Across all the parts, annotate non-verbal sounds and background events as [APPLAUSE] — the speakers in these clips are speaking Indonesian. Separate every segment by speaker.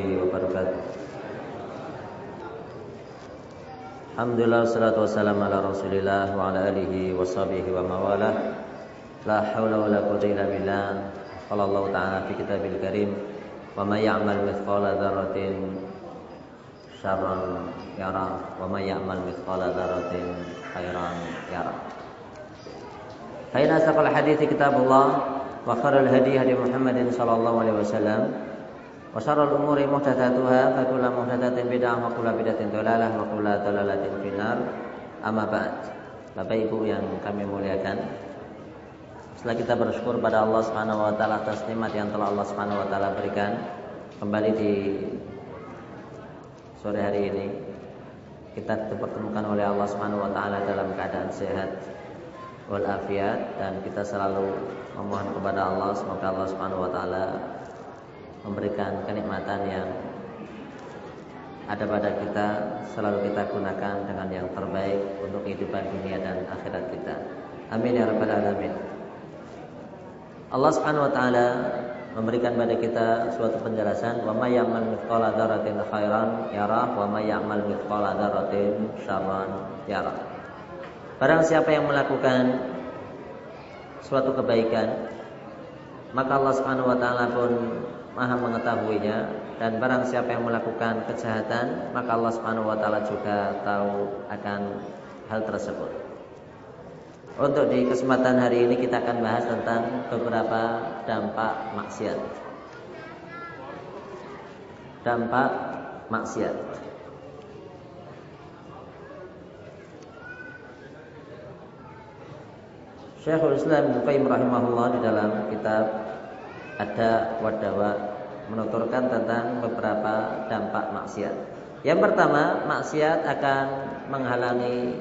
Speaker 1: wabarakatuh. Alhamdulillah salatu wassalamu ala rasulillah wa ala alihi wa sahbihi wa mawalah. La hawla wa la quwwata illa billah. Qala Allah ta'ala fi kitabil karim Wa may ya'mal mithqala dzarratin syarran yara wa may ya'mal mithqala dzarratin khairan yara Fa inna asaqal hadithi kitabullah wa khairul hadi hadi Muhammadin sallallahu alaihi wasallam muhdatsatuha fa kullu muhdatsatin bid'ah wa kullu bid'atin wa kullu dhalalatin finnar. Amma ba'd. Bapak Ibu yang kami muliakan setelah kita bersyukur pada Allah Subhanahu wa taala atas nikmat yang telah Allah Subhanahu wa taala berikan kembali di sore hari ini kita dipertemukan oleh Allah Subhanahu wa taala dalam keadaan sehat walafiat dan kita selalu memohon kepada Allah semoga Allah Subhanahu wa taala memberikan kenikmatan yang ada pada kita selalu kita gunakan dengan yang terbaik untuk kehidupan dunia dan akhirat kita. Amin ya rabbal alamin. Allah Subhanahu wa taala memberikan pada kita suatu penjelasan wa may ya'mal mithqala dzarratin khairan yara wa may ya'mal mithqala dzarratin syarran yara. Barang siapa yang melakukan suatu kebaikan maka Allah Subhanahu wa taala pun Maha mengetahuinya dan barang siapa yang melakukan kejahatan maka Allah Subhanahu wa taala juga tahu akan hal tersebut. Untuk di kesempatan hari ini kita akan bahas tentang beberapa dampak maksiat. Dampak maksiat. Syekhul Islam Qayyim rahimahullah di dalam kitab ada wadawa menuturkan tentang beberapa dampak maksiat. Yang pertama, maksiat akan menghalangi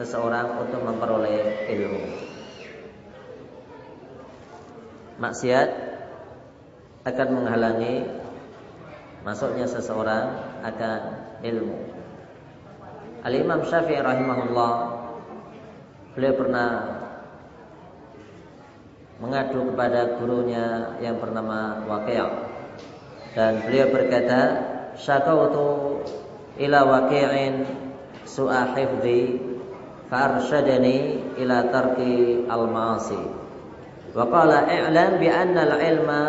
Speaker 1: seseorang untuk memperoleh ilmu. Maksiat akan menghalangi masuknya seseorang akan ilmu. Al-Imam Syafi'i rahimahullah beliau pernah mengadu kepada gurunya yang bernama Waqi' dan beliau berkata syakautu ila waqi'in su'a hifdhi farshadani ila tarki al-ma'asi. Wa qala i'lam bi anna al-ilma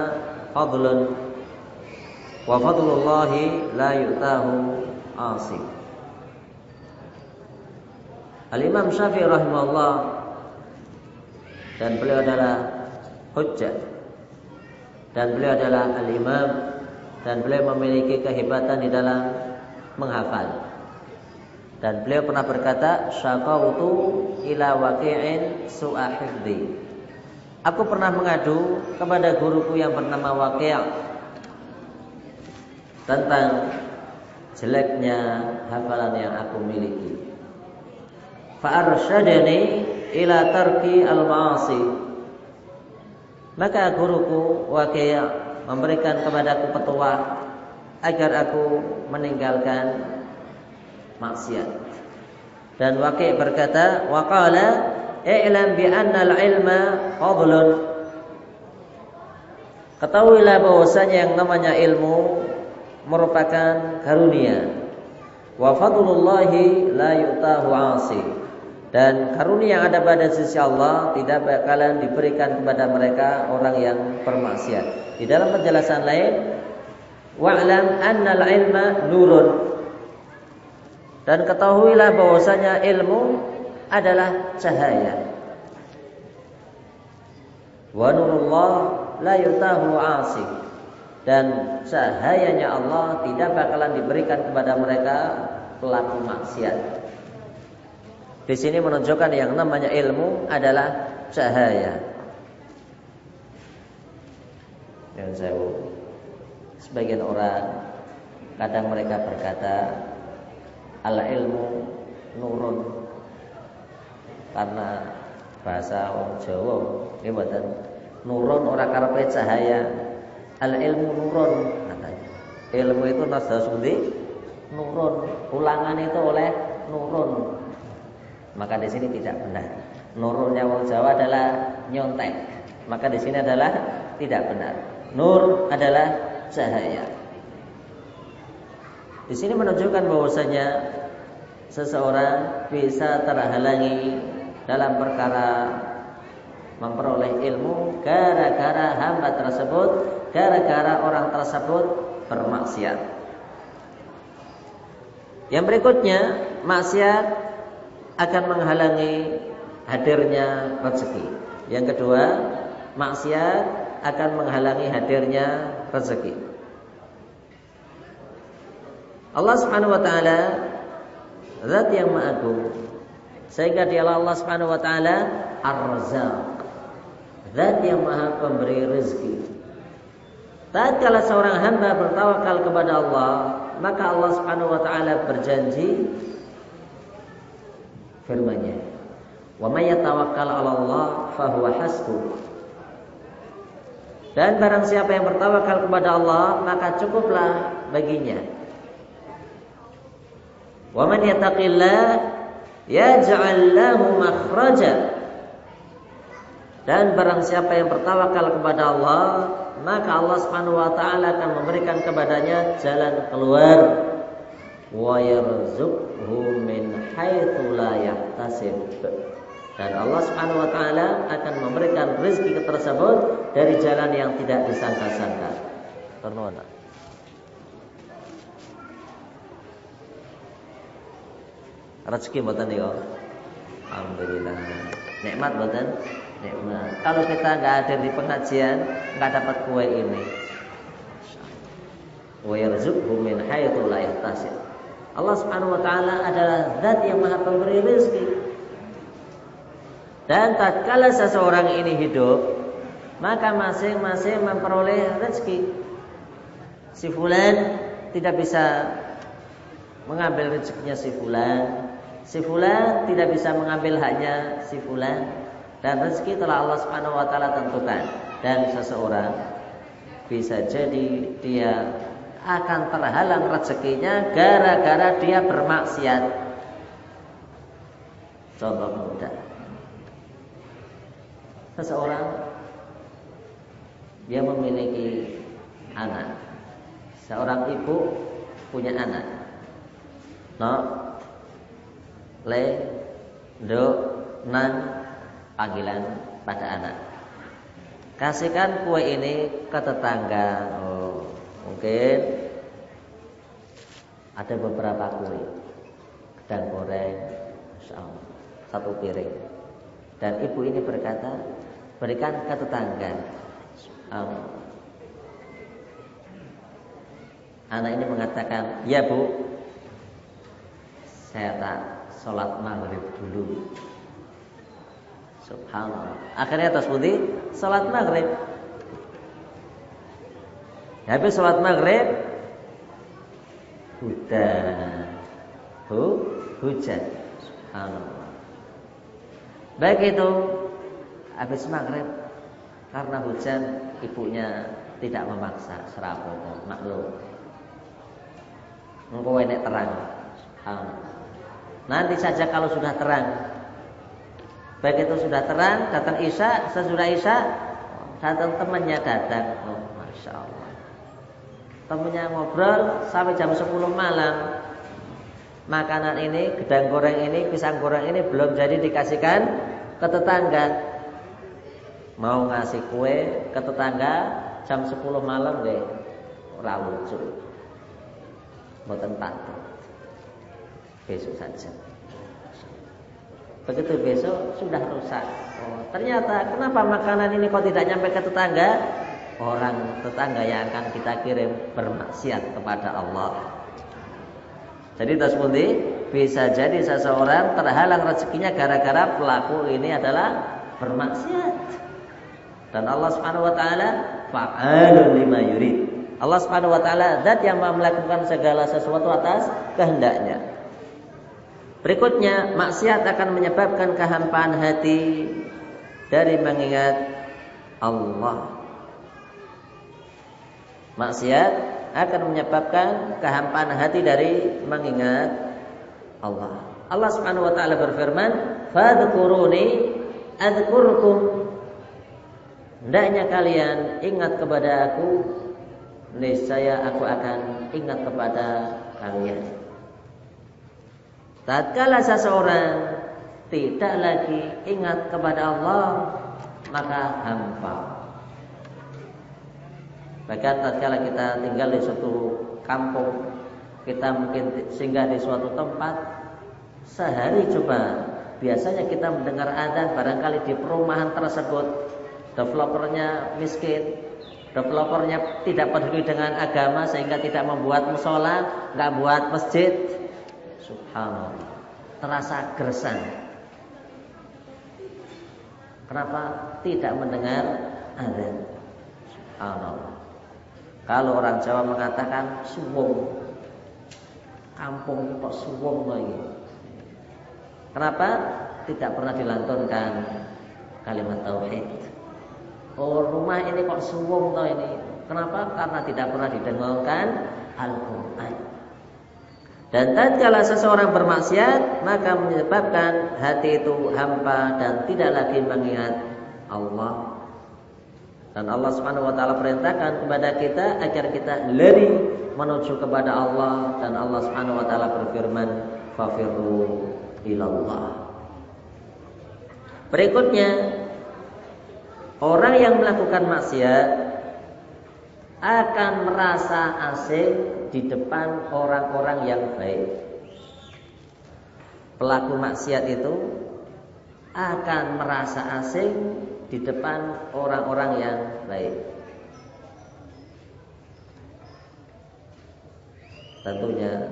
Speaker 1: fadlun wa fadlullahi la yu'tahu asi. Al-Imam Syafi'i rahimahullah dan beliau adalah hujjah dan beliau adalah al-imam dan beliau memiliki kehebatan di dalam menghafal dan beliau pernah berkata, "Syaqautu ila waqi'in su'ahifdi." Aku pernah mengadu kepada guruku yang bernama Waqi' tentang jeleknya hafalan yang aku miliki. Fa'arsyadani ila tarki al-ma'asi. Maka guruku Waqi' memberikan kepadaku petua agar aku meninggalkan maksiat. Dan Waqi' berkata, waqala i'lam bi anna al-ilma fadlun. Ketahuilah bahwasanya yang namanya ilmu merupakan karunia. Wa fadlullahi la yu'tahu 'asi. Dan karunia yang ada pada sisi Allah tidak bakalan diberikan kepada mereka orang yang bermaksiat. Di dalam penjelasan lain, wa'lam anna al-ilma nurun dan ketahuilah bahwasanya ilmu adalah cahaya. Wa nurullah la yutahu asi. Dan cahayanya Allah tidak bakalan diberikan kepada mereka pelaku maksiat. Di sini menunjukkan yang namanya ilmu adalah cahaya. Yang saya sebagian orang kadang mereka berkata al ilmu nurun. Karena bahasa orang Jawa ini buatan nurun orang karepe cahaya. Al ilmu nurun katanya. Ilmu itu sundi nurun. Ulangan itu oleh nurun maka di sini tidak benar. Nurunnya orang Jawa adalah nyontek. Maka di sini adalah tidak benar. Nur adalah cahaya. Di sini menunjukkan bahwasanya seseorang bisa terhalangi dalam perkara memperoleh ilmu gara-gara hamba tersebut, gara-gara orang tersebut bermaksiat. Yang berikutnya, maksiat akan menghalangi hadirnya rezeki. Yang kedua, maksiat akan menghalangi hadirnya rezeki. Allah Subhanahu wa taala zat yang maha. Sehingga dialah Allah Subhanahu wa taala Ar-Razzaq. Zat yang maha pemberi rezeki. Tatkala seorang hamba bertawakal kepada Allah, maka Allah Subhanahu wa taala berjanji firman-Nya, "Wa may yatawakkal 'ala Allah fahuwa hasbuh." Dan barang siapa yang bertawakal kepada Allah, maka cukuplah baginya Wa man yattaqillah yaj'al lahu makhraja. Dan barang siapa yang bertawakal kepada Allah, maka Allah Subhanahu wa taala akan memberikan kepadanya jalan keluar. Wa yarzuqhu min haitsu la yahtasib. Dan Allah Subhanahu wa taala akan memberikan rezeki tersebut dari jalan yang tidak disangka-sangka. Terima rezeki mboten ya. Alhamdulillah. Nikmat mboten? Nikmat. Kalau kita nggak ada di pengajian, nggak dapat kue ini. Wa yarzuqhu min haitsu la yahtasib. Allah Subhanahu wa taala adalah zat yang Maha Pemberi rezeki. Dan tatkala seseorang ini hidup, maka masing-masing memperoleh rezeki. Si fulan tidak bisa mengambil rezekinya si fulan, Si fulan tidak bisa mengambil haknya si fulan dan rezeki telah Allah Subhanahu wa taala tentukan dan seseorang bisa jadi dia akan terhalang rezekinya gara-gara dia bermaksiat. Contoh mudah. Seseorang dia memiliki anak. Seorang ibu punya anak. No, le, do, nan, panggilan pada anak. Kasihkan kue ini ke tetangga. Oh, mungkin ada beberapa kue dan goreng, satu piring. Dan ibu ini berkata, berikan ke tetangga. Um, anak ini mengatakan, ya bu, saya tak sholat maghrib dulu. Subhanallah. Akhirnya atas putih sholat maghrib. Habis sholat maghrib hujan, hu, hujan. Subhanallah. Baik itu habis maghrib karena hujan ibunya tidak memaksa serabut maklum. Engkau enek terang. Nanti saja kalau sudah terang. Baik itu sudah terang, datang Isya, sesudah Isya, datang temannya datang. Oh, Masya Allah. Temannya ngobrol sampai jam 10 malam. Makanan ini, gedang goreng ini, pisang goreng ini belum jadi dikasihkan ke tetangga. Mau ngasih kue ke tetangga jam 10 malam deh. Ora lucu. Mboten pantun besok saja. Begitu besok sudah rusak. Oh, ternyata kenapa makanan ini kok tidak nyampe ke tetangga? Orang tetangga yang akan kita kirim bermaksiat kepada Allah. Jadi tasmundi bisa jadi seseorang terhalang rezekinya gara-gara pelaku ini adalah bermaksiat. Dan Allah Subhanahu wa taala fa'alun lima yurid. Allah Subhanahu wa taala zat yang melakukan segala sesuatu atas kehendaknya. Berikutnya, maksiat akan menyebabkan kehampaan hati dari mengingat Allah. Maksiat akan menyebabkan kehampaan hati dari mengingat Allah. Allah Subhanahu wa taala berfirman, "Fadhkuruni adzkurkum." Hendaknya kalian ingat kepada aku, niscaya aku akan ingat kepada kalian. Tatkala seseorang tidak lagi ingat kepada Allah, maka hampa. Bahkan tatkala kita tinggal di suatu kampung, kita mungkin singgah di suatu tempat, sehari coba biasanya kita mendengar adzan barangkali di perumahan tersebut developernya miskin developernya tidak peduli dengan agama sehingga tidak membuat musola, nggak buat masjid. Subhanallah. Terasa gersang. Kenapa tidak mendengar azan? Subhanallah. Kalau orang Jawa mengatakan suwung. Kampung kok suwung lagi. Kenapa? Tidak pernah dilantunkan kalimat tauhid. Oh rumah ini kok suwung toh ini. Kenapa? Karena tidak pernah didengarkan Al-Quran. Dan tatkala seseorang bermaksiat, maka menyebabkan hati itu hampa dan tidak lagi mengingat Allah. Dan Allah Subhanahu wa taala perintahkan kepada kita agar kita lari menuju kepada Allah dan Allah Subhanahu wa taala berfirman, "Fafirru ilallah." Berikutnya Orang yang melakukan maksiat akan merasa asing di depan orang-orang yang baik. Pelaku maksiat itu akan merasa asing di depan orang-orang yang baik. Tentunya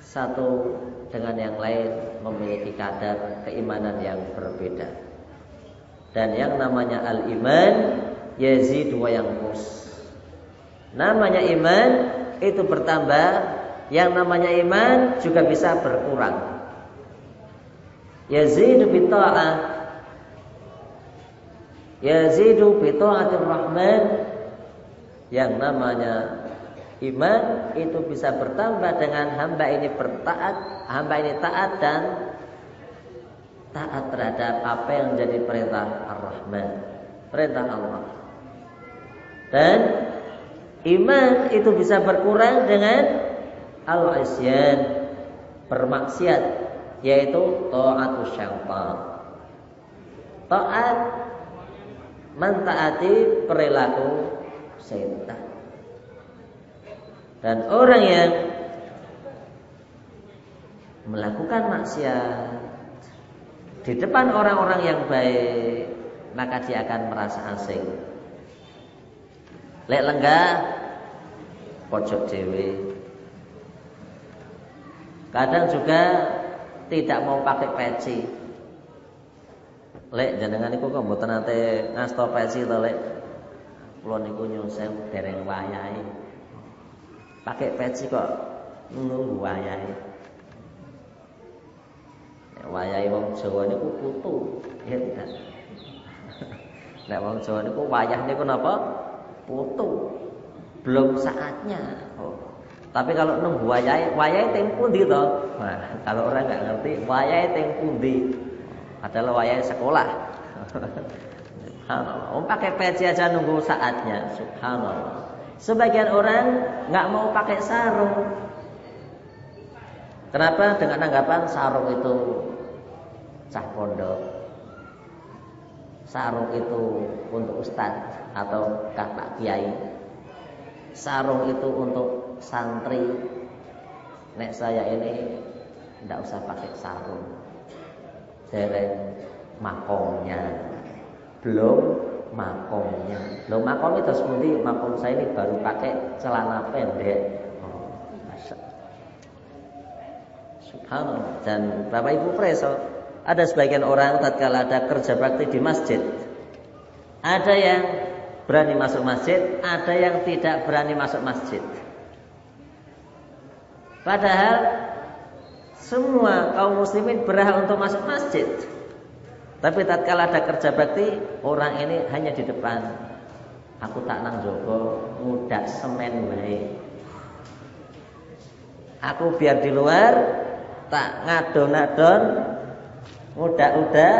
Speaker 1: satu dengan yang lain memiliki kadar keimanan yang berbeda. Dan yang namanya al-iman yazid wa yanqus. Namanya iman itu bertambah, yang namanya iman juga bisa berkurang. Yazidu bi ta'ah Yazidu bi ta'atir rahman Yang namanya iman itu bisa bertambah dengan hamba ini bertaat, hamba ini taat dan taat terhadap apa yang menjadi perintah Ar-Rahman, perintah Allah. Dan iman itu bisa berkurang dengan al-isyan, bermaksiat, yaitu taatus syaitan. Taat mentaati perilaku setan. Dan orang yang melakukan maksiat di depan orang-orang yang baik maka dia akan merasa asing. Lek lenggah pojok dewi. Kadang juga tidak mau pakai peci. Lek jenengan niku kok mboten nate ngasto peci to lek. Kula niku nyusun dereng wayahe. Pakai peci kok nunggu wayahe wayahe wong Jawa niku putu, ya tidak. [LAUGHS] Nek wong Jawa niku wayah niku napa? Putu. Belum saatnya. Oh. Tapi kalau nunggu wayahe, wayahe teng pundi to? Nah, kalau orang nggak ngerti, wayahe teng pundi? Adalah wayahe sekolah. Subhanallah. Om pakai peci aja nunggu saatnya. Subhanallah. Sebagian orang nggak mau pakai sarung. Kenapa? Dengan anggapan sarung itu cah pondok. Sarung itu untuk ustadz atau kakak kiai. Sarung itu untuk santri. Nek saya ini tidak usah pakai sarung. Dereng makomnya. Belum makomnya. Belum makom itu seperti makom saya ini baru pakai celana pendek. Oh, Subhanallah. Dan Bapak Ibu Preso, ada sebagian orang tatkala ada kerja bakti di masjid. Ada yang berani masuk masjid, ada yang tidak berani masuk masjid. Padahal semua kaum muslimin berhak untuk masuk masjid. Tapi tatkala ada kerja bakti, orang ini hanya di depan. Aku tak nang jogo, mudah semen baik. Aku biar di luar tak ngadon-ngadon udah-udah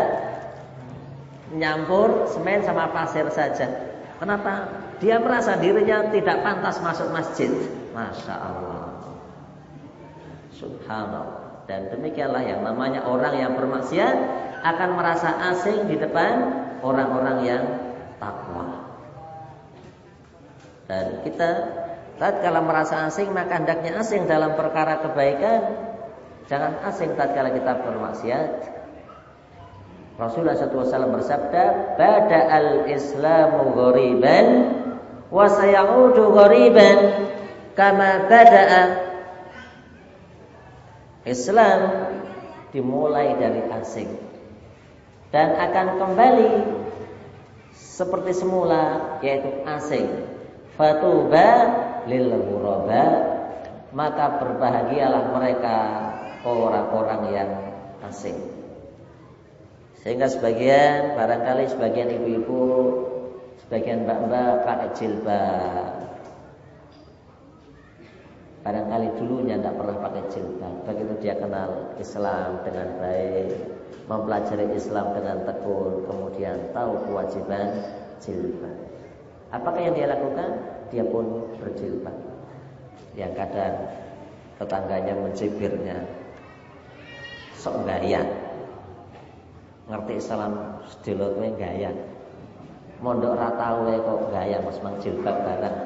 Speaker 1: nyampur semen sama pasir saja. Kenapa? Dia merasa dirinya tidak pantas masuk masjid. Masya Allah. Subhanallah. Dan demikianlah yang namanya orang yang bermaksiat akan merasa asing di depan orang-orang yang takwa. Dan kita tatkala merasa asing maka hendaknya asing dalam perkara kebaikan, jangan asing tatkala kita bermaksiat. Rasulullah SAW bersabda, "Bada al-Islamu ghoriban wa sayaudu ghoriban kama bada'a." Islam dimulai dari asing dan akan kembali seperti semula yaitu asing. Fatuba lil ghuraba maka berbahagialah mereka orang-orang yang asing. Sehingga sebagian barangkali sebagian ibu-ibu, sebagian mbak-mbak pakai jilbab. Barangkali dulunya tidak pernah pakai jilbab. Begitu dia kenal Islam dengan baik, mempelajari Islam dengan tekun, kemudian tahu kewajiban jilbab. Apakah yang dia lakukan? Dia pun berjilbab. Yang kadang tetangganya mencibirnya. Sok gaya. Ngerti Islam kowe gaya. Mondok rata kok gaya Mas mang jilbab barang.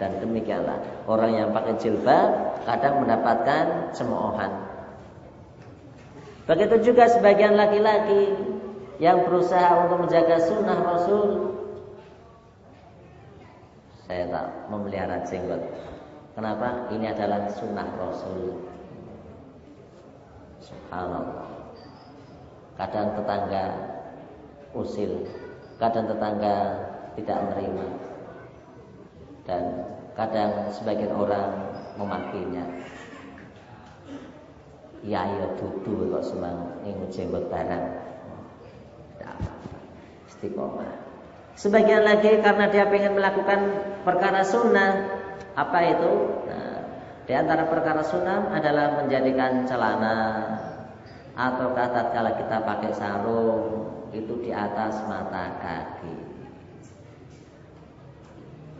Speaker 1: Dan demikianlah orang yang pakai jilbab kadang mendapatkan cemoohan Begitu juga sebagian laki-laki yang berusaha untuk menjaga sunnah Rasul. Saya tak memelihara jenggot. Kenapa? Ini adalah sunnah Rasul. Subhanallah. Kadang tetangga usil, kadang tetangga tidak menerima. Dan kadang sebagian orang memakinya ya ya dudu kok semang ning jenggot barang. Istiqomah. Sebagian lagi karena dia ingin melakukan perkara sunnah. Apa itu? Nah, di antara perkara sunnah adalah menjadikan celana atau kata kalau kita pakai sarung itu di atas mata kaki.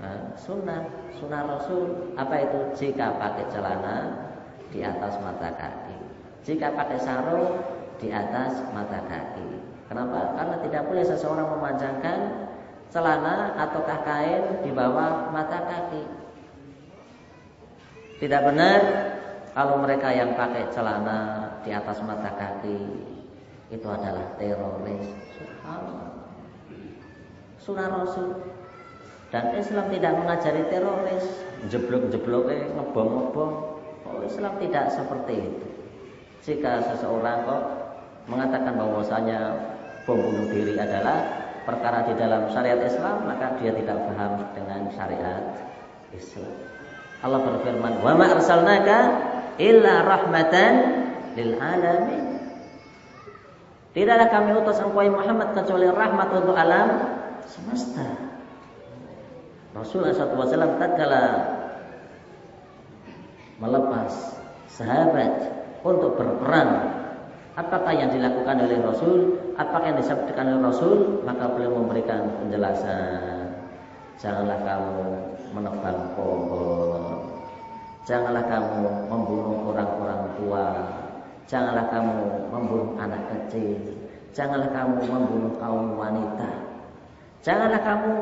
Speaker 1: Nah, sunnah, sunnah Rasul apa itu? Jika pakai celana di atas mata kaki. Jika pakai sarung di atas mata kaki. Kenapa? Karena tidak boleh seseorang memanjangkan celana ataukah kain di bawah mata kaki. Tidak benar kalau mereka yang pakai celana di atas mata kaki itu adalah teroris. Sunnah Rasul dan Islam tidak mengajari teroris, jeblok-jeblok, ngebom-ngebom. Oh, Islam tidak seperti itu. Jika seseorang kok mengatakan bahwasanya bom bunuh diri adalah perkara di dalam syariat Islam, maka dia tidak paham dengan syariat Islam. Allah berfirman, "Wa ma arsalnaka illa rahmatan lil alamin." Tidaklah kami utus engkau Muhammad kecuali rahmat untuk alam semesta. Rasulullah SAW tatkala melepas sahabat untuk berperang. Apakah yang dilakukan oleh Rasul? Apakah yang disabdakan oleh Rasul? Maka beliau memberikan penjelasan. Janganlah kamu menebang pohon. Janganlah kamu membunuh orang-orang tua. Janganlah kamu membunuh anak kecil. Janganlah kamu membunuh kaum wanita. Janganlah kamu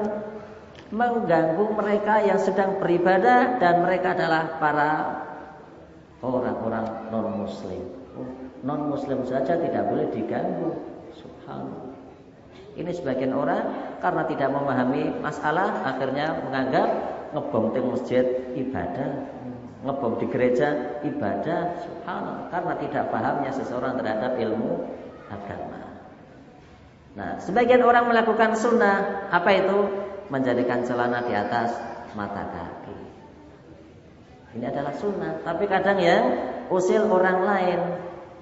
Speaker 1: mengganggu mereka yang sedang beribadah dan mereka adalah para orang-orang non muslim. Oh, non muslim saja tidak boleh diganggu. Subhanallah. Ini sebagian orang karena tidak memahami masalah akhirnya menganggap ngebom di masjid ibadah, ngebom di gereja ibadah. Subhanallah. Karena tidak pahamnya seseorang terhadap ilmu agama. Nah, sebagian orang melakukan sunnah apa itu? Menjadikan celana di atas mata kaki. Ini adalah sunnah. Tapi kadang ya usil orang lain,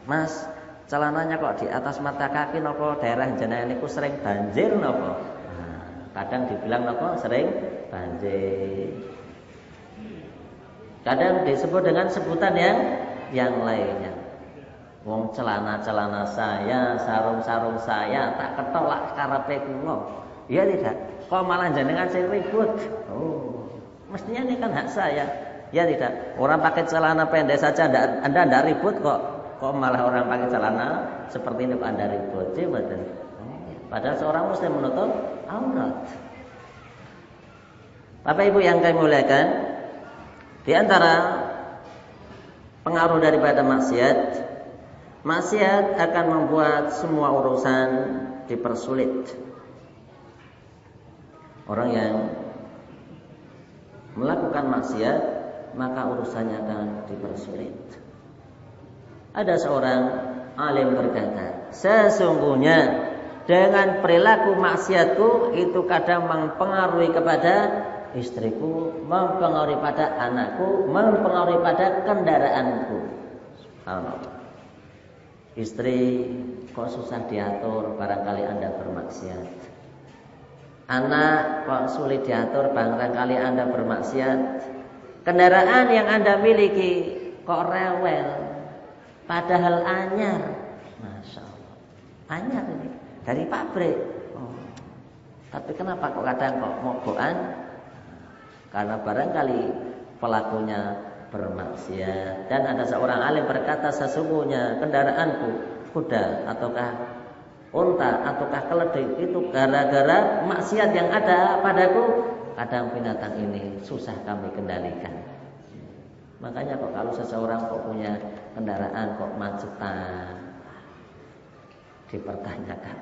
Speaker 1: Mas, celananya kok di atas mata kaki nopo daerah jenengan sering banjir nopo. Nah, kadang dibilang nopo sering banjir. Kadang disebut dengan sebutan yang yang lainnya. Wong celana-celana saya, sarung-sarung saya tak ketolak karepe kula. Iya tidak? Kok malah jenengan sing ribut. Oh, mestinya ini kan hak saya. Ya tidak. Orang pakai celana pendek saja anda, anda anda ribut kok. Kok malah orang pakai celana seperti ini anda ribut. Coba Padahal seorang muslim menutup aurat. Bapak Ibu yang kami muliakan, di antara pengaruh daripada maksiat, maksiat akan membuat semua urusan dipersulit. Orang yang melakukan maksiat, maka urusannya akan dipersulit. Ada seorang alim berkata, sesungguhnya dengan perilaku maksiatku itu kadang mempengaruhi kepada istriku, mempengaruhi pada anakku, mempengaruhi pada kendaraanku. Istri kok susah diatur, barangkali Anda bermaksiat. Anak kok sulit diatur, barangkali Anda bermaksiat. Kendaraan yang Anda miliki kok rewel, padahal anyar. Masya Allah. Anyar ini dari pabrik. Oh. Tapi kenapa kok kadang kok mogokan? Karena barangkali pelakunya bermaksiat dan ada seorang alim berkata sesungguhnya kendaraanku kuda ataukah unta ataukah keledai itu gara-gara maksiat yang ada padaku? Kadang binatang ini susah kami kendalikan. Makanya kok kalau seseorang kok punya kendaraan kok macetan dipertanyakan.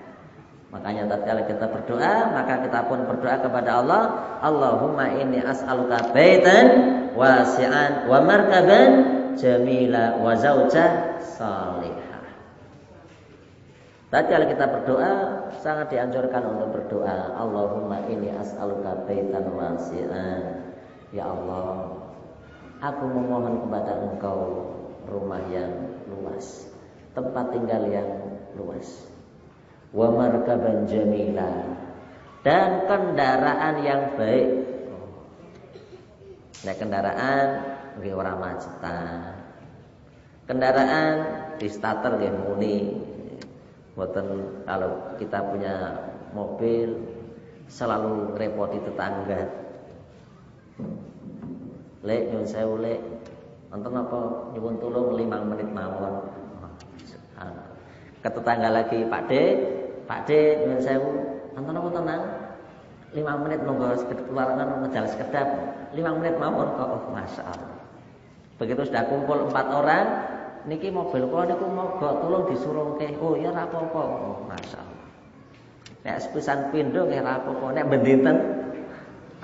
Speaker 1: Makanya tatkala kita berdoa, maka kita pun berdoa kepada Allah, Allahumma inni as'aluka baitan wasi'an wa markaban jamila wa zaujah salihah. Tatkala kita berdoa, sangat dianjurkan untuk berdoa, Allahumma inni as'aluka baitan wasi'an. Ya Allah, aku memohon kepada Engkau rumah yang luas, tempat tinggal yang luas wa markaban jamila dan kendaraan yang baik. Nah, kendaraan nggih ora macetan. Kendaraan di starter nggih muni. Mboten kalau kita punya mobil selalu repoti tetangga. Lek nyun sewu lek. Wonten apa nyuwun tulung 5 menit mawon. Ke tetangga lagi, Pak De, Pak D nyuwun sewu, nonton apa tenang? Lima menit monggo sekedap keluarangan ngejalan sekedap. Lima menit mawon kok, oh. Begitu sudah kumpul empat orang, niki mobil kok niku mogok tolong disurungke. Oh ya rapopo, oh masya Allah. Nek sepisan pindo nggih rapopo. Nek bendinten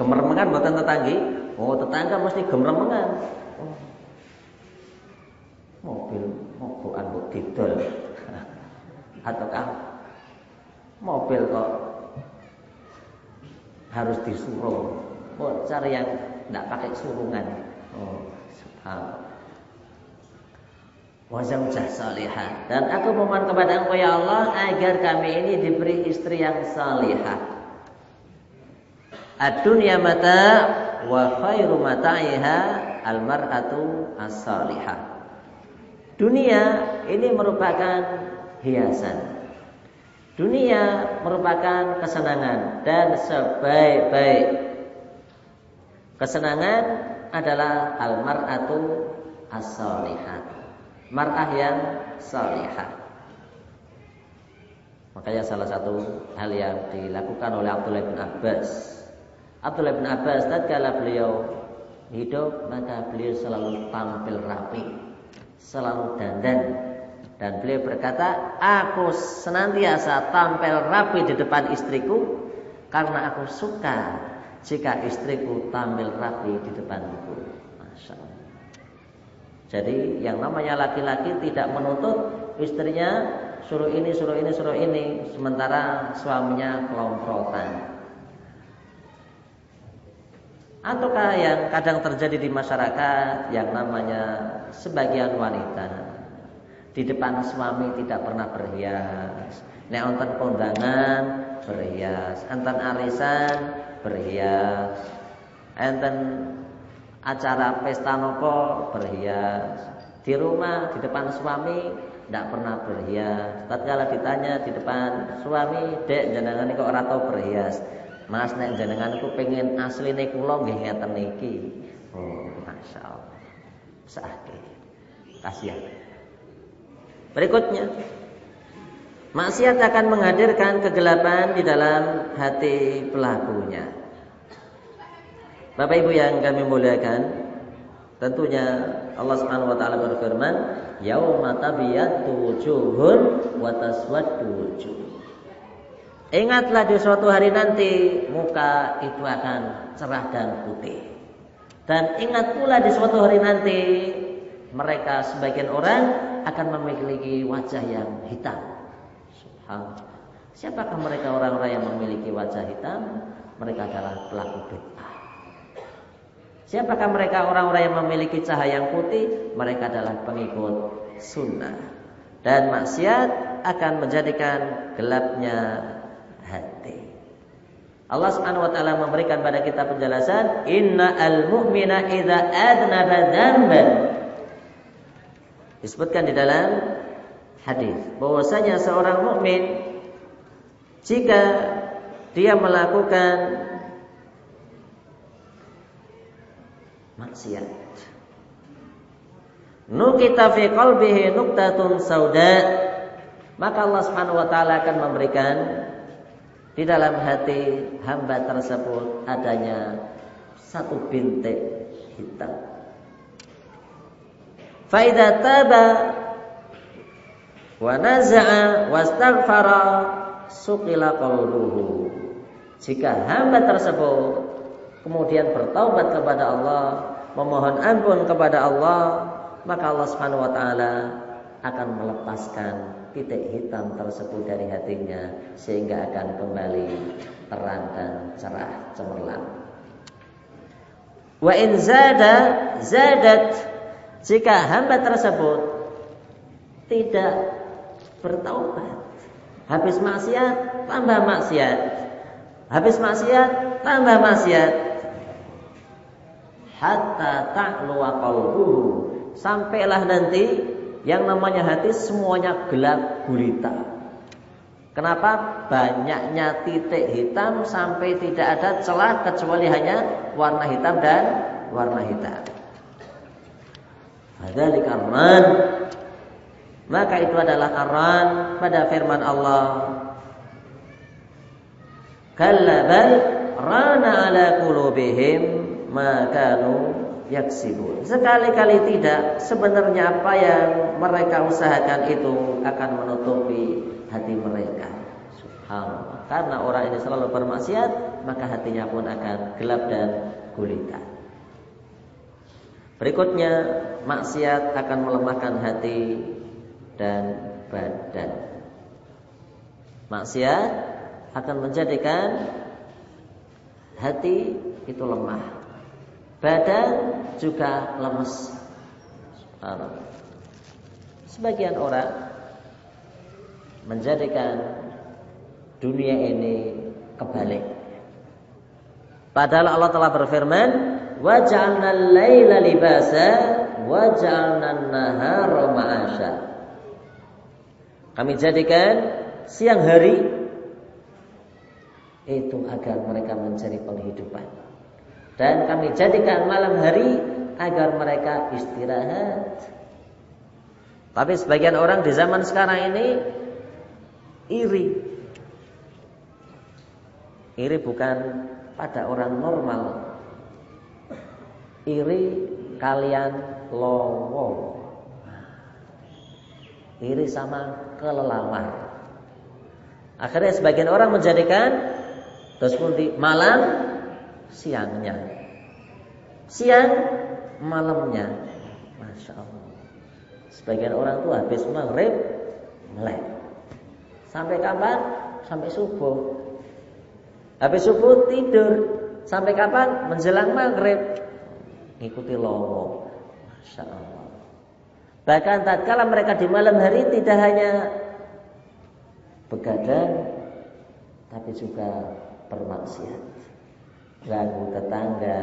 Speaker 1: gemermengan mboten tetanggi. Oh tetangga mesti gemermengan. Oh. Mobil mogokan mbok didol. [LAUGHS] Ataukah mobil kok harus disuruh oh, cari yang tidak pakai surungan oh subhanallah Wazaujah salihah. Dan aku memohon kepada engkau ya Allah Agar kami ini diberi istri yang salihah. Ad-dunya mata Wa khairu mata'iha Al-mar'atu as-salihah. Dunia ini merupakan hiasan. Dunia merupakan kesenangan dan sebaik-baik. Kesenangan adalah al-mar'atu as-salihah. Mar'ah yang salihah. Makanya salah satu hal yang dilakukan oleh Abdullah bin Abbas. Abdullah bin Abbas tatkala beliau hidup maka beliau selalu tampil rapi, selalu dandan dan beliau berkata, aku senantiasa tampil rapi di depan istriku karena aku suka jika istriku tampil rapi di depanku. Masya Allah. Jadi yang namanya laki-laki tidak menuntut istrinya suruh ini, suruh ini, suruh ini, sementara suaminya kelomprotan. Ataukah yang kadang terjadi di masyarakat yang namanya sebagian wanita di depan suami tidak pernah berhias. Nek wonten kondangan berhias, enten arisan berhias. Enten acara pesta nopo berhias. Di rumah di depan suami tidak pernah berhias. Tatkala ditanya di depan suami, "Dek, jenengan kok ora tau berhias?" Mas nek jenengan iku pengen asline kula nggih ngeten iki. Oh, masyaallah. Sakit. Kasihan. Berikutnya, maksiat akan menghadirkan kegelapan di dalam hati pelakunya. Bapak Ibu yang kami muliakan, tentunya Allah Subhanahu wa taala berfirman, "Yauma tabyatu wujuhun wa taswaddu wujuh." Ingatlah di suatu hari nanti muka itu akan cerah dan putih. Dan ingat pula di suatu hari nanti mereka sebagian orang akan memiliki wajah yang hitam. Subhanallah. Siapakah mereka orang-orang yang memiliki wajah hitam? Mereka adalah pelaku bid'ah. Siapakah mereka orang-orang yang memiliki cahaya yang putih? Mereka adalah pengikut sunnah. Dan maksiat akan menjadikan gelapnya hati. Allah Subhanahu wa taala memberikan pada kita penjelasan, "Inna al-mu'mina idza adnaba dzamban." Disebutkan di dalam hadis bahwasanya seorang mukmin jika dia melakukan maksiat nukita fi qalbihi nuktatun sauda maka Allah Subhanahu wa taala akan memberikan di dalam hati hamba tersebut adanya satu bintik hitam. Faida taba wa naza'a wastaghfara suqila qawluhu. Jika hamba tersebut kemudian bertaubat kepada Allah, memohon ampun kepada Allah, maka Allah Subhanahu wa taala akan melepaskan titik hitam tersebut dari hatinya sehingga akan kembali terang dan cerah cemerlang. Wa in zada zadat jika hamba tersebut tidak bertaubat, habis maksiat tambah maksiat, habis maksiat tambah maksiat, hatta ta'lu qalbuhu sampailah nanti yang namanya hati semuanya gelap gulita. Kenapa? Banyaknya titik hitam sampai tidak ada celah kecuali hanya warna hitam dan warna hitam. Ada karman maka itu adalah karan pada firman Allah. Kalla rana ala qulubihim ma kanu yaksibun. Sekali-kali tidak, sebenarnya apa yang mereka usahakan itu akan menutupi hati mereka. Subhanallah. Karena orang ini selalu bermaksiat, maka hatinya pun akan gelap dan gulita. Berikutnya, maksiat akan melemahkan hati dan badan. Maksiat akan menjadikan hati itu lemah Badan juga lemes. Sebagian orang menjadikan dunia ini kebalik. Padahal Allah telah berfirman, "Wa ja'alna al-laila libasa wa ja'alna an-nahara ma'asha." Kami jadikan siang hari itu agar mereka mencari penghidupan. Dan kami jadikan malam hari agar mereka istirahat. Tapi sebagian orang di zaman sekarang ini iri. Iri bukan pada orang normal. Iri kalian lowo. Iri sama kelelawar. Akhirnya sebagian orang menjadikan terus pun di malam siangnya. Siang malamnya. Masya Allah. Sebagian orang tuh habis maghrib melek. Sampai kapan? Sampai subuh. Habis subuh tidur. Sampai kapan? Menjelang maghrib. Ikuti lowo. Masya Allah. Bahkan tatkala mereka di malam hari tidak hanya begadang, tapi juga bermaksiat ganggu tetangga,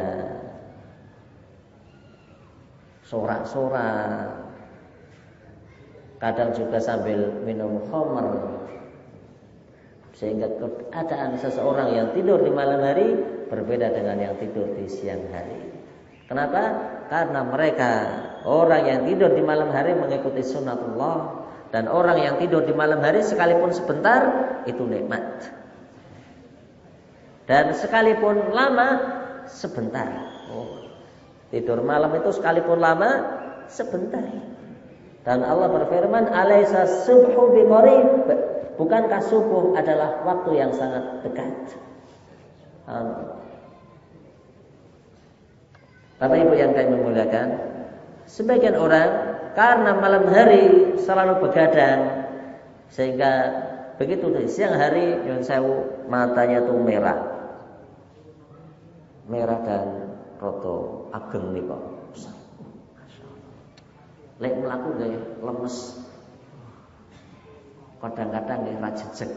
Speaker 1: sorak-sorak, kadang juga sambil minum homer, Sehingga keadaan seseorang yang tidur di malam hari berbeda dengan yang tidur di siang hari. Kenapa? Karena mereka orang yang tidur di malam hari mengikuti sunnatullah dan orang yang tidur di malam hari sekalipun sebentar itu nikmat. Dan sekalipun lama sebentar. Oh, tidur malam itu sekalipun lama sebentar. Dan Allah berfirman, "Alaisa subhu biqarib?" Bukankah subuh adalah waktu yang sangat dekat? Bapak Ibu yang kami memuliakan, sebagian orang karena malam hari selalu begadang sehingga begitu di siang hari yang sewu matanya tuh merah. Merah dan roto ageng nih kok. Lek melaku gak lemes kadang-kadang dia rajejek.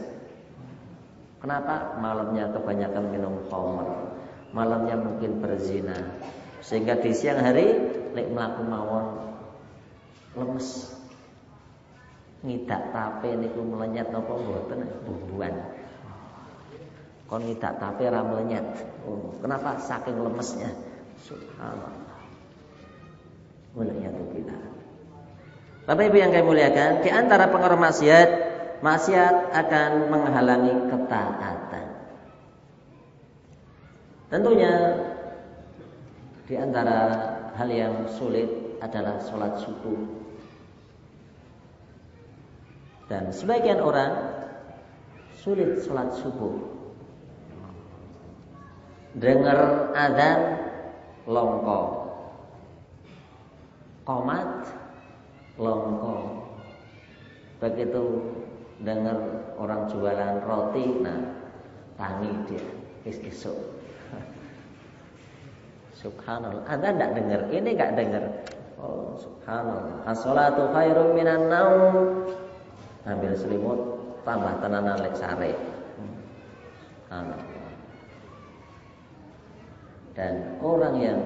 Speaker 1: Kenapa? Malamnya kebanyakan minum khamr. Malamnya mungkin berzina. Sehingga di siang hari lek melaku mawon lemes. Ngidak tape niku melenyat napa mboten bubuan. Kon ngidak tape ra melenyat. Oh, kenapa? Saking lemesnya. Subhanallah. Kita. Bapak Ibu yang kami muliakan, di antara pengaruh maksiat maksiat akan menghalangi ketaatan. Tentunya di antara hal yang sulit adalah sholat subuh. Dan sebagian orang sulit sholat subuh. Dengar azan longko. Komat longko. Begitu dengar orang jualan roti, nah tangi dia, is isuk. [LAUGHS] Subhanallah. Anda tidak dengar, ini nggak dengar. Oh, subhanallah. As-salatu khairum minan naum. Ambil selimut, tambah tenanan lek sare. Dan orang yang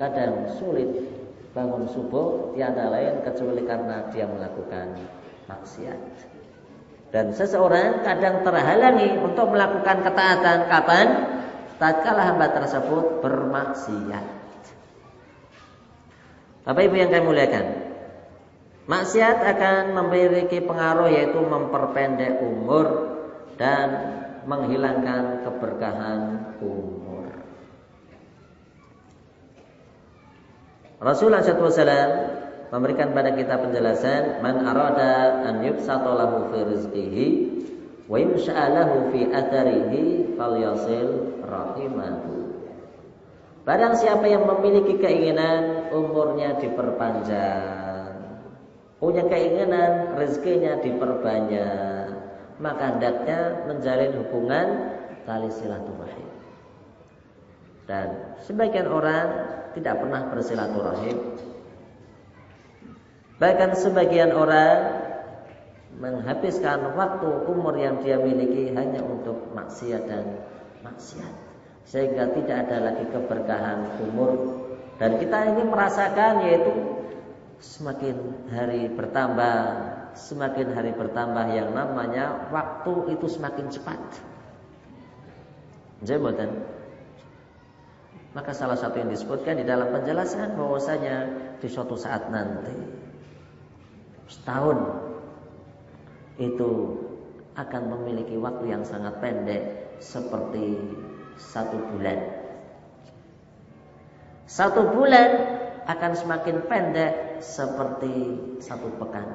Speaker 1: kadang sulit bangun subuh tiada lain kecuali karena dia melakukan maksiat. Dan seseorang kadang terhalangi untuk melakukan ketaatan kapan? Tatkala hamba tersebut bermaksiat. Bapak Ibu yang kami muliakan, maksiat akan memiliki pengaruh yaitu memperpendek umur dan menghilangkan keberkahan umur. Rasulullah SAW memberikan pada kita penjelasan man arada an yubsata lahu fi rizqihi wa yunsha'alahu fi atharihi falyasil rahimahu. Barang siapa yang memiliki keinginan umurnya diperpanjang, punya keinginan rezekinya diperbanyak, maka hendaknya menjalin hubungan tali silaturahim. Dan sebagian orang tidak pernah bersilaturahim Bahkan sebagian orang menghabiskan waktu umur yang dia miliki hanya untuk maksiat dan maksiat. Sehingga tidak ada lagi keberkahan umur. Dan kita ini merasakan yaitu semakin hari bertambah, semakin hari bertambah yang namanya waktu itu semakin cepat. Jembatan. Maka salah satu yang disebutkan di dalam penjelasan bahwasanya di suatu saat nanti setahun itu akan memiliki waktu yang sangat pendek seperti satu bulan. Satu bulan akan semakin pendek seperti satu pekan.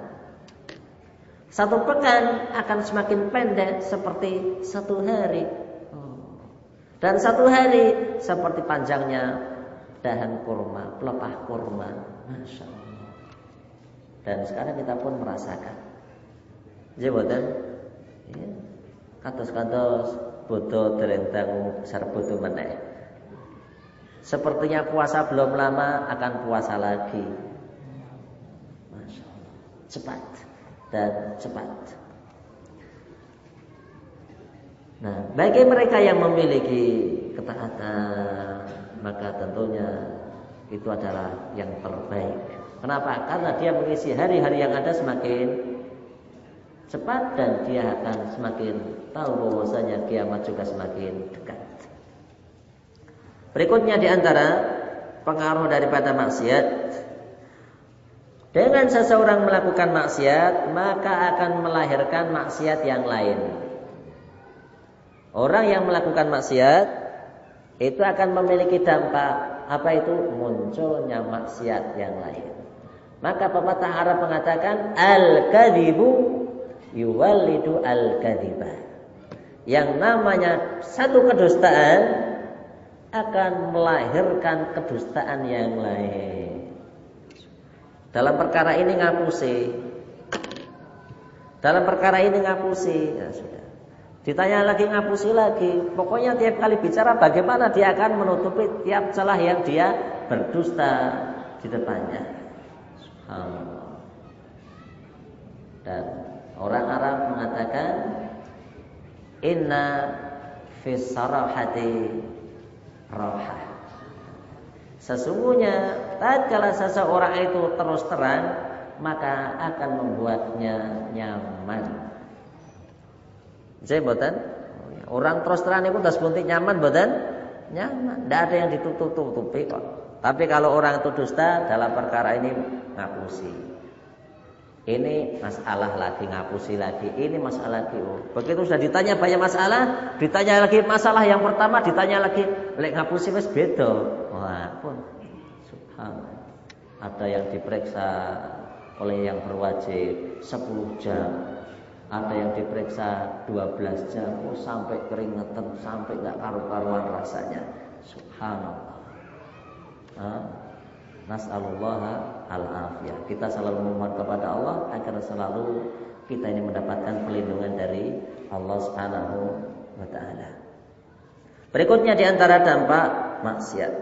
Speaker 1: Satu pekan akan semakin pendek seperti satu hari. Dan satu hari seperti panjangnya dahan kurma, pelepah kurma. Masya Allah. Dan sekarang kita pun merasakan. Jabatan ya, kados-kados bodoh terentang besar bodoh meneh. Sepertinya puasa belum lama akan puasa lagi. Masya Allah. Cepat dan cepat. Nah, bagi mereka yang memiliki ketaatan, maka tentunya itu adalah yang terbaik. Kenapa? Karena dia mengisi hari-hari yang ada semakin cepat dan dia akan semakin tahu bahwasanya kiamat juga semakin dekat. Berikutnya di antara pengaruh daripada maksiat dengan seseorang melakukan maksiat maka akan melahirkan maksiat yang lain. Orang yang melakukan maksiat itu akan memiliki dampak apa itu munculnya maksiat yang lain. Maka pepatah Arab mengatakan al-kadzibu yuwallidu al-kadziba. Yang namanya satu kedustaan akan melahirkan kedustaan yang lain. Dalam perkara ini ngapusi. Dalam perkara ini ngapusi. Ya sudah. Ditanya lagi ngapusi lagi. Pokoknya tiap kali bicara bagaimana dia akan menutupi tiap celah yang dia berdusta di depannya. Dan orang Arab mengatakan inna fis sarahati roha. Sesungguhnya tatkala seseorang itu terus terang maka akan membuatnya nyaman. Saya boten. Orang terus terang itu tas buntik nyaman boten? Nyaman. Tidak ada yang ditutup-tutupi kok. Tapi kalau orang itu dusta dalam perkara ini ngapusi. Ini masalah lagi ngapusi lagi. Ini masalah lagi. Oh. Begitu sudah ditanya banyak masalah, ditanya lagi masalah yang pertama, ditanya lagi lek ngapusi mas beda. Wah, pun subhanallah. Ada yang diperiksa oleh yang berwajib 10 jam, ada yang diperiksa 12 jam oh, sampai keringetan sampai nggak karu-karuan rasanya. Subhanallah. Nas'alullah al-afiyah. Kita selalu memohon kepada Allah Agar selalu kita ini mendapatkan perlindungan dari Allah subhanahu wa ta'ala. Berikutnya di antara dampak maksiat.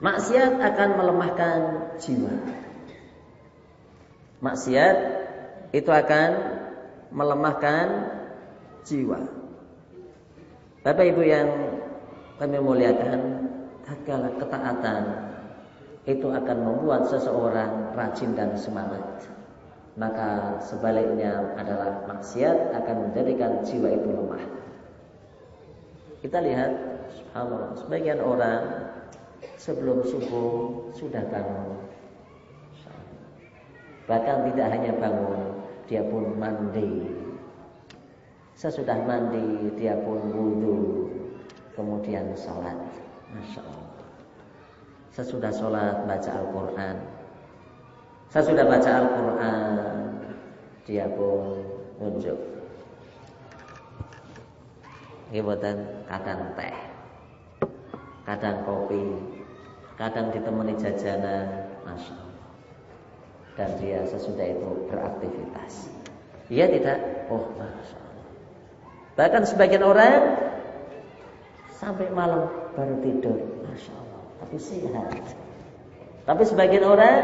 Speaker 1: Maksiat akan melemahkan jiwa. Maksiat itu akan melemahkan jiwa. Bapak Ibu yang kami muliakan, tatkala ketaatan itu akan membuat seseorang rajin dan semangat. Maka sebaliknya adalah maksiat akan menjadikan jiwa itu lemah. Kita lihat, subhanallah, sebagian orang sebelum subuh sudah bangun. Bahkan tidak hanya bangun, dia pun mandi. Sesudah mandi dia pun wudhu, kemudian sholat. Masya Allah. Sesudah sholat baca Al-Quran. Sesudah baca Al-Quran, dia pun nunjuk. Ibutan kadang teh, kadang kopi, kadang ditemani jajanan, masya Allah dan dia sesudah itu beraktivitas. Dia tidak, oh masya Allah. Bahkan sebagian orang sampai malam baru tidur, masya Allah. Tapi sehat. Tapi sebagian orang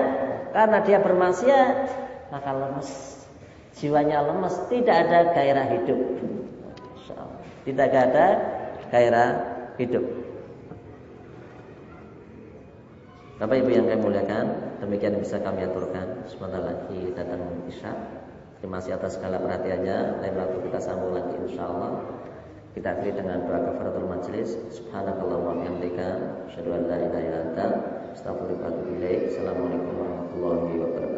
Speaker 1: karena dia bermaksiat maka lemes, jiwanya lemes, tidak ada gairah hidup. Masya Allah. Tidak ada gairah hidup. Bapak Ibu yang kami muliakan, demikian bisa kami aturkan. Sebentar lagi datang Isya. Terima kasih atas segala perhatiannya. Lain waktu kita sambung lagi insya Allah. Kita akhiri dengan doa kafaratul majlis. Subhanakallah wa bihamdika. Asyhadu an la ilaha illa anta. Assalamualaikum warahmatullahi wabarakatuh.